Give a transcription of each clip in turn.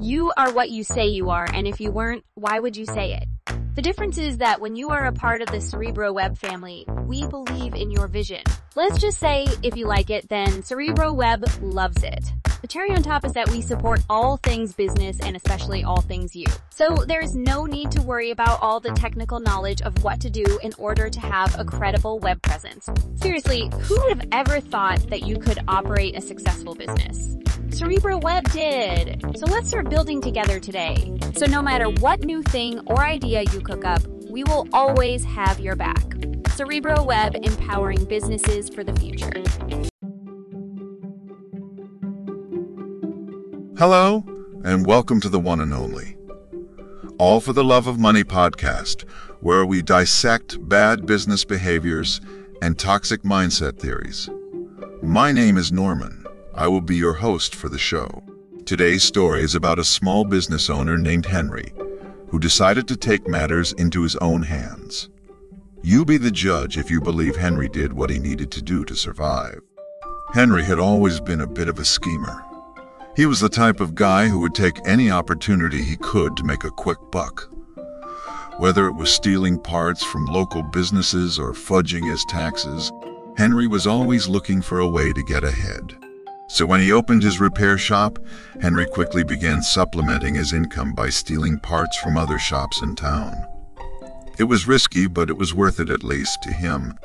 You are what you say you are, and if you weren't, why would you say it? The difference is that when you are a part of the Cerebro Web family, we believe in your vision. Let's just say, if you like it, then Cerebro Web loves it. The cherry on top is that we support all things business and especially all things you. So there's no need to worry about all the technical knowledge of what to do in order to have a credible web presence. Seriously, who would have ever thought that you could operate a successful business? Cerebro Web did. So let's start building together today. So no matter what new thing or idea you cook up, we will always have your back. Cerebro Web empowering businesses for the future. Hello, and welcome to the one and only All for the Love of Money podcast, where we dissect bad business behaviors and toxic mindset theories. My name is Norman. I will be your host for the show. Today's story is about a small business owner named Henry who decided to take matters into his own hands. You be the judge if you believe Henry did what he needed to do to survive. Henry had always been a bit of a schemer. He was the type of guy who would take any opportunity he could to make a quick buck. Whether it was stealing parts from local businesses or fudging his taxes, Henry was always looking for a way to get ahead. So when he opened his repair shop, Henry quickly began supplementing his income by stealing parts from other shops in town. It was risky, but it was worth it at least to him.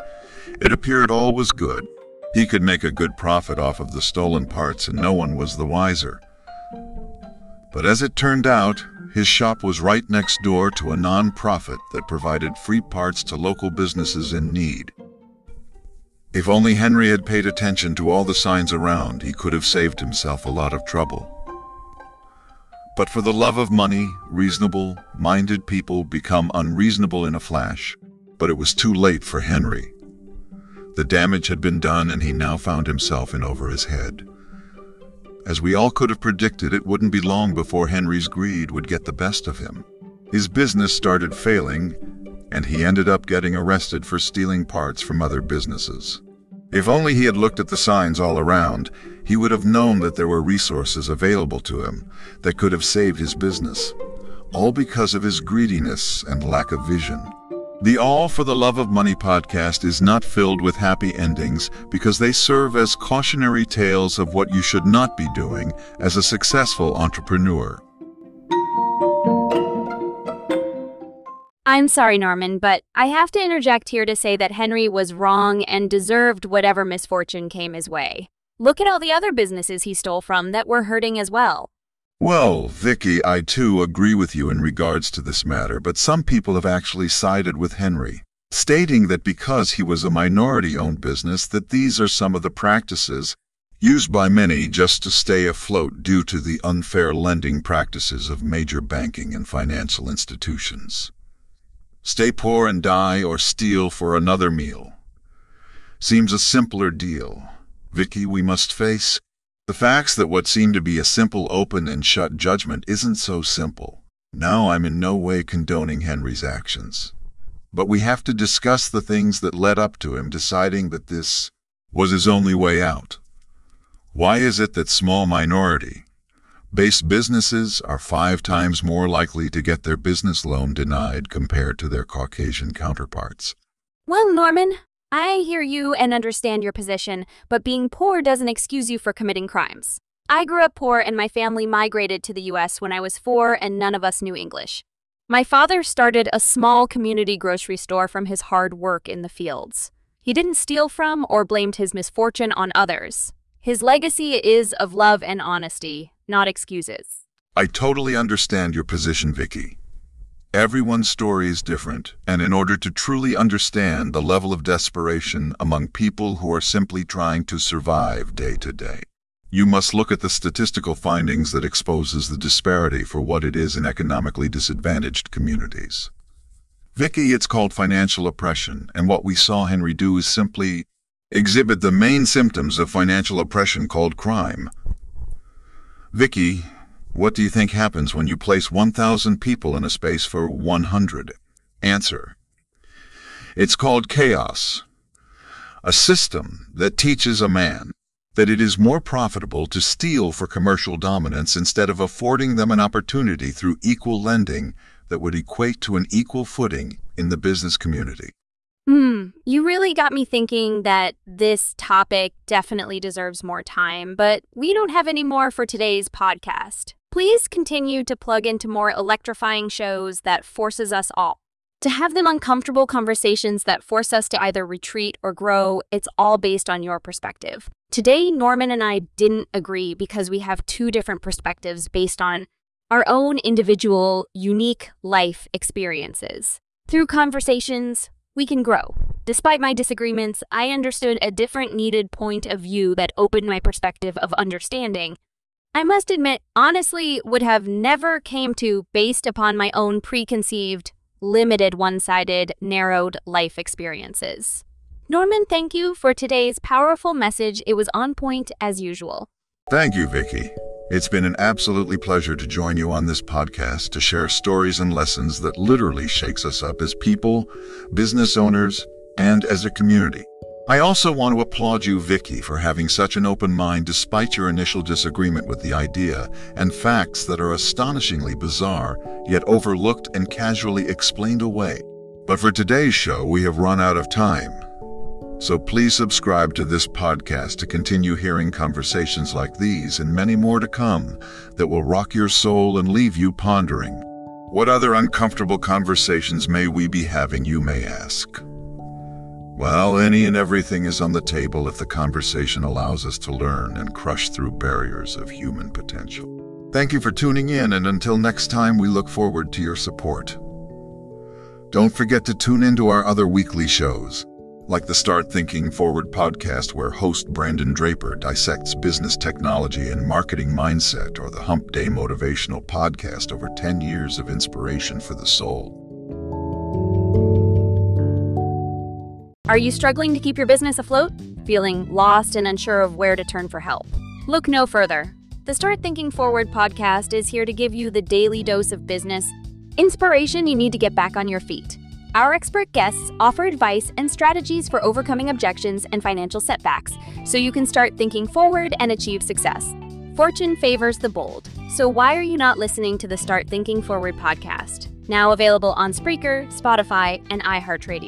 It appeared all was good, he could make a good profit off of the stolen parts and no one was the wiser. But as it turned out, his shop was right next door to a non-profit that provided free parts to local businesses in need. If only Henry had paid attention to all the signs around, he could have saved himself a lot of trouble. But for the love of money, reasonable, minded people become unreasonable in a flash. But it was too late for Henry. The damage had been done and he now found himself in over his head. As we all could have predicted, it wouldn't be long before Henry's greed would get the best of him. His business started failing, and he ended up getting arrested for stealing parts from other businesses. If only he had looked at the signs all around, he would have known that there were resources available to him that could have saved his business, all because of his greediness and lack of vision. The All for the Love of Money podcast is not filled with happy endings because they serve as cautionary tales of what you should not be doing as a successful entrepreneur. I'm sorry, Norman, but I have to interject here to say that Henry was wrong and deserved whatever misfortune came his way. Look at all the other businesses he stole from that were hurting as well. Well, Vicky, I too agree with you in regards to this matter, but some people have actually sided with Henry, stating that because he was a minority-owned business that these are some of the practices used by many just to stay afloat due to the unfair lending practices of major banking and financial institutions. Stay poor and die or steal for another meal. Seems a simpler deal. Vicky, we must face the facts that what seemed to be a simple open and shut judgment isn't so simple. Now I'm in no way condoning Henry's actions. But we have to discuss the things that led up to him deciding that this was his only way out. Why is it that small minority based businesses are five times more likely to get their business loan denied compared to their Caucasian counterparts? Well, Norman, I hear you and understand your position, but being poor doesn't excuse you for committing crimes. I grew up poor and my family migrated to the US when I was four and none of us knew English. My father started a small community grocery store from his hard work in the fields. He didn't steal from or blamed his misfortune on others. His legacy is of love and honesty, not excuses. I totally understand your position, Vicky. Everyone's story is different, and in order to truly understand the level of desperation among people who are simply trying to survive day to day, you must look at the statistical findings that exposes the disparity for what it is in economically disadvantaged communities. Vicky, it's called financial oppression, and what we saw Henry do is simply exhibit the main symptoms of financial oppression called crime. Vicky, what do you think happens when you place 1,000 people in a space for 100? Answer. It's called chaos. A system that teaches a man that it is more profitable to steal for commercial dominance instead of affording them an opportunity through equal lending that would equate to an equal footing in the business community. Hmm, you really got me thinking that this topic definitely deserves more time, but we don't have any more for today's podcast. Please continue to plug into more electrifying shows that forces us all to have them uncomfortable conversations that force us to either retreat or grow. It's all based on your perspective. Today, Norman and I didn't agree because we have two different perspectives based on our own individual, unique life experiences. Through conversations, we can grow. Despite my disagreements, I understood a different needed point of view that opened my perspective of understanding. I must admit, honestly, would have never came to based upon my own preconceived, limited, one-sided, narrowed life experiences. Norman, thank you for today's powerful message. It was on point as usual. Thank you, Vicky. It's been an absolutely pleasure to join you on this podcast to share stories and lessons that literally shakes us up as people, business owners, and as a community. I also want to applaud you, Vicky, for having such an open mind despite your initial disagreement with the idea and facts that are astonishingly bizarre, yet overlooked and casually explained away. But for today's show, we have run out of time. So please subscribe to this podcast to continue hearing conversations like these and many more to come that will rock your soul and leave you pondering. What other uncomfortable conversations may we be having, you may ask? Well, any and everything is on the table if the conversation allows us to learn and crush through barriers of human potential. Thank you for tuning in, and until next time, we look forward to your support. Don't forget to tune into our other weekly shows like the Start Thinking Forward podcast, where host Brandon Draper dissects business technology and marketing mindset, or the Hump Day Motivational podcast, over 10 years of inspiration for the soul. Are you struggling to keep your business afloat? Feeling lost and unsure of where to turn for help? Look no further. The Start Thinking Forward podcast is here to give you the daily dose of business inspiration you need to get back on your feet. Our expert guests offer advice and strategies for overcoming objections and financial setbacks so you can start thinking forward and achieve success. Fortune favors the bold. So, why are you not listening to the Start Thinking Forward podcast? Now available on Spreaker, Spotify, and iHeartRadio.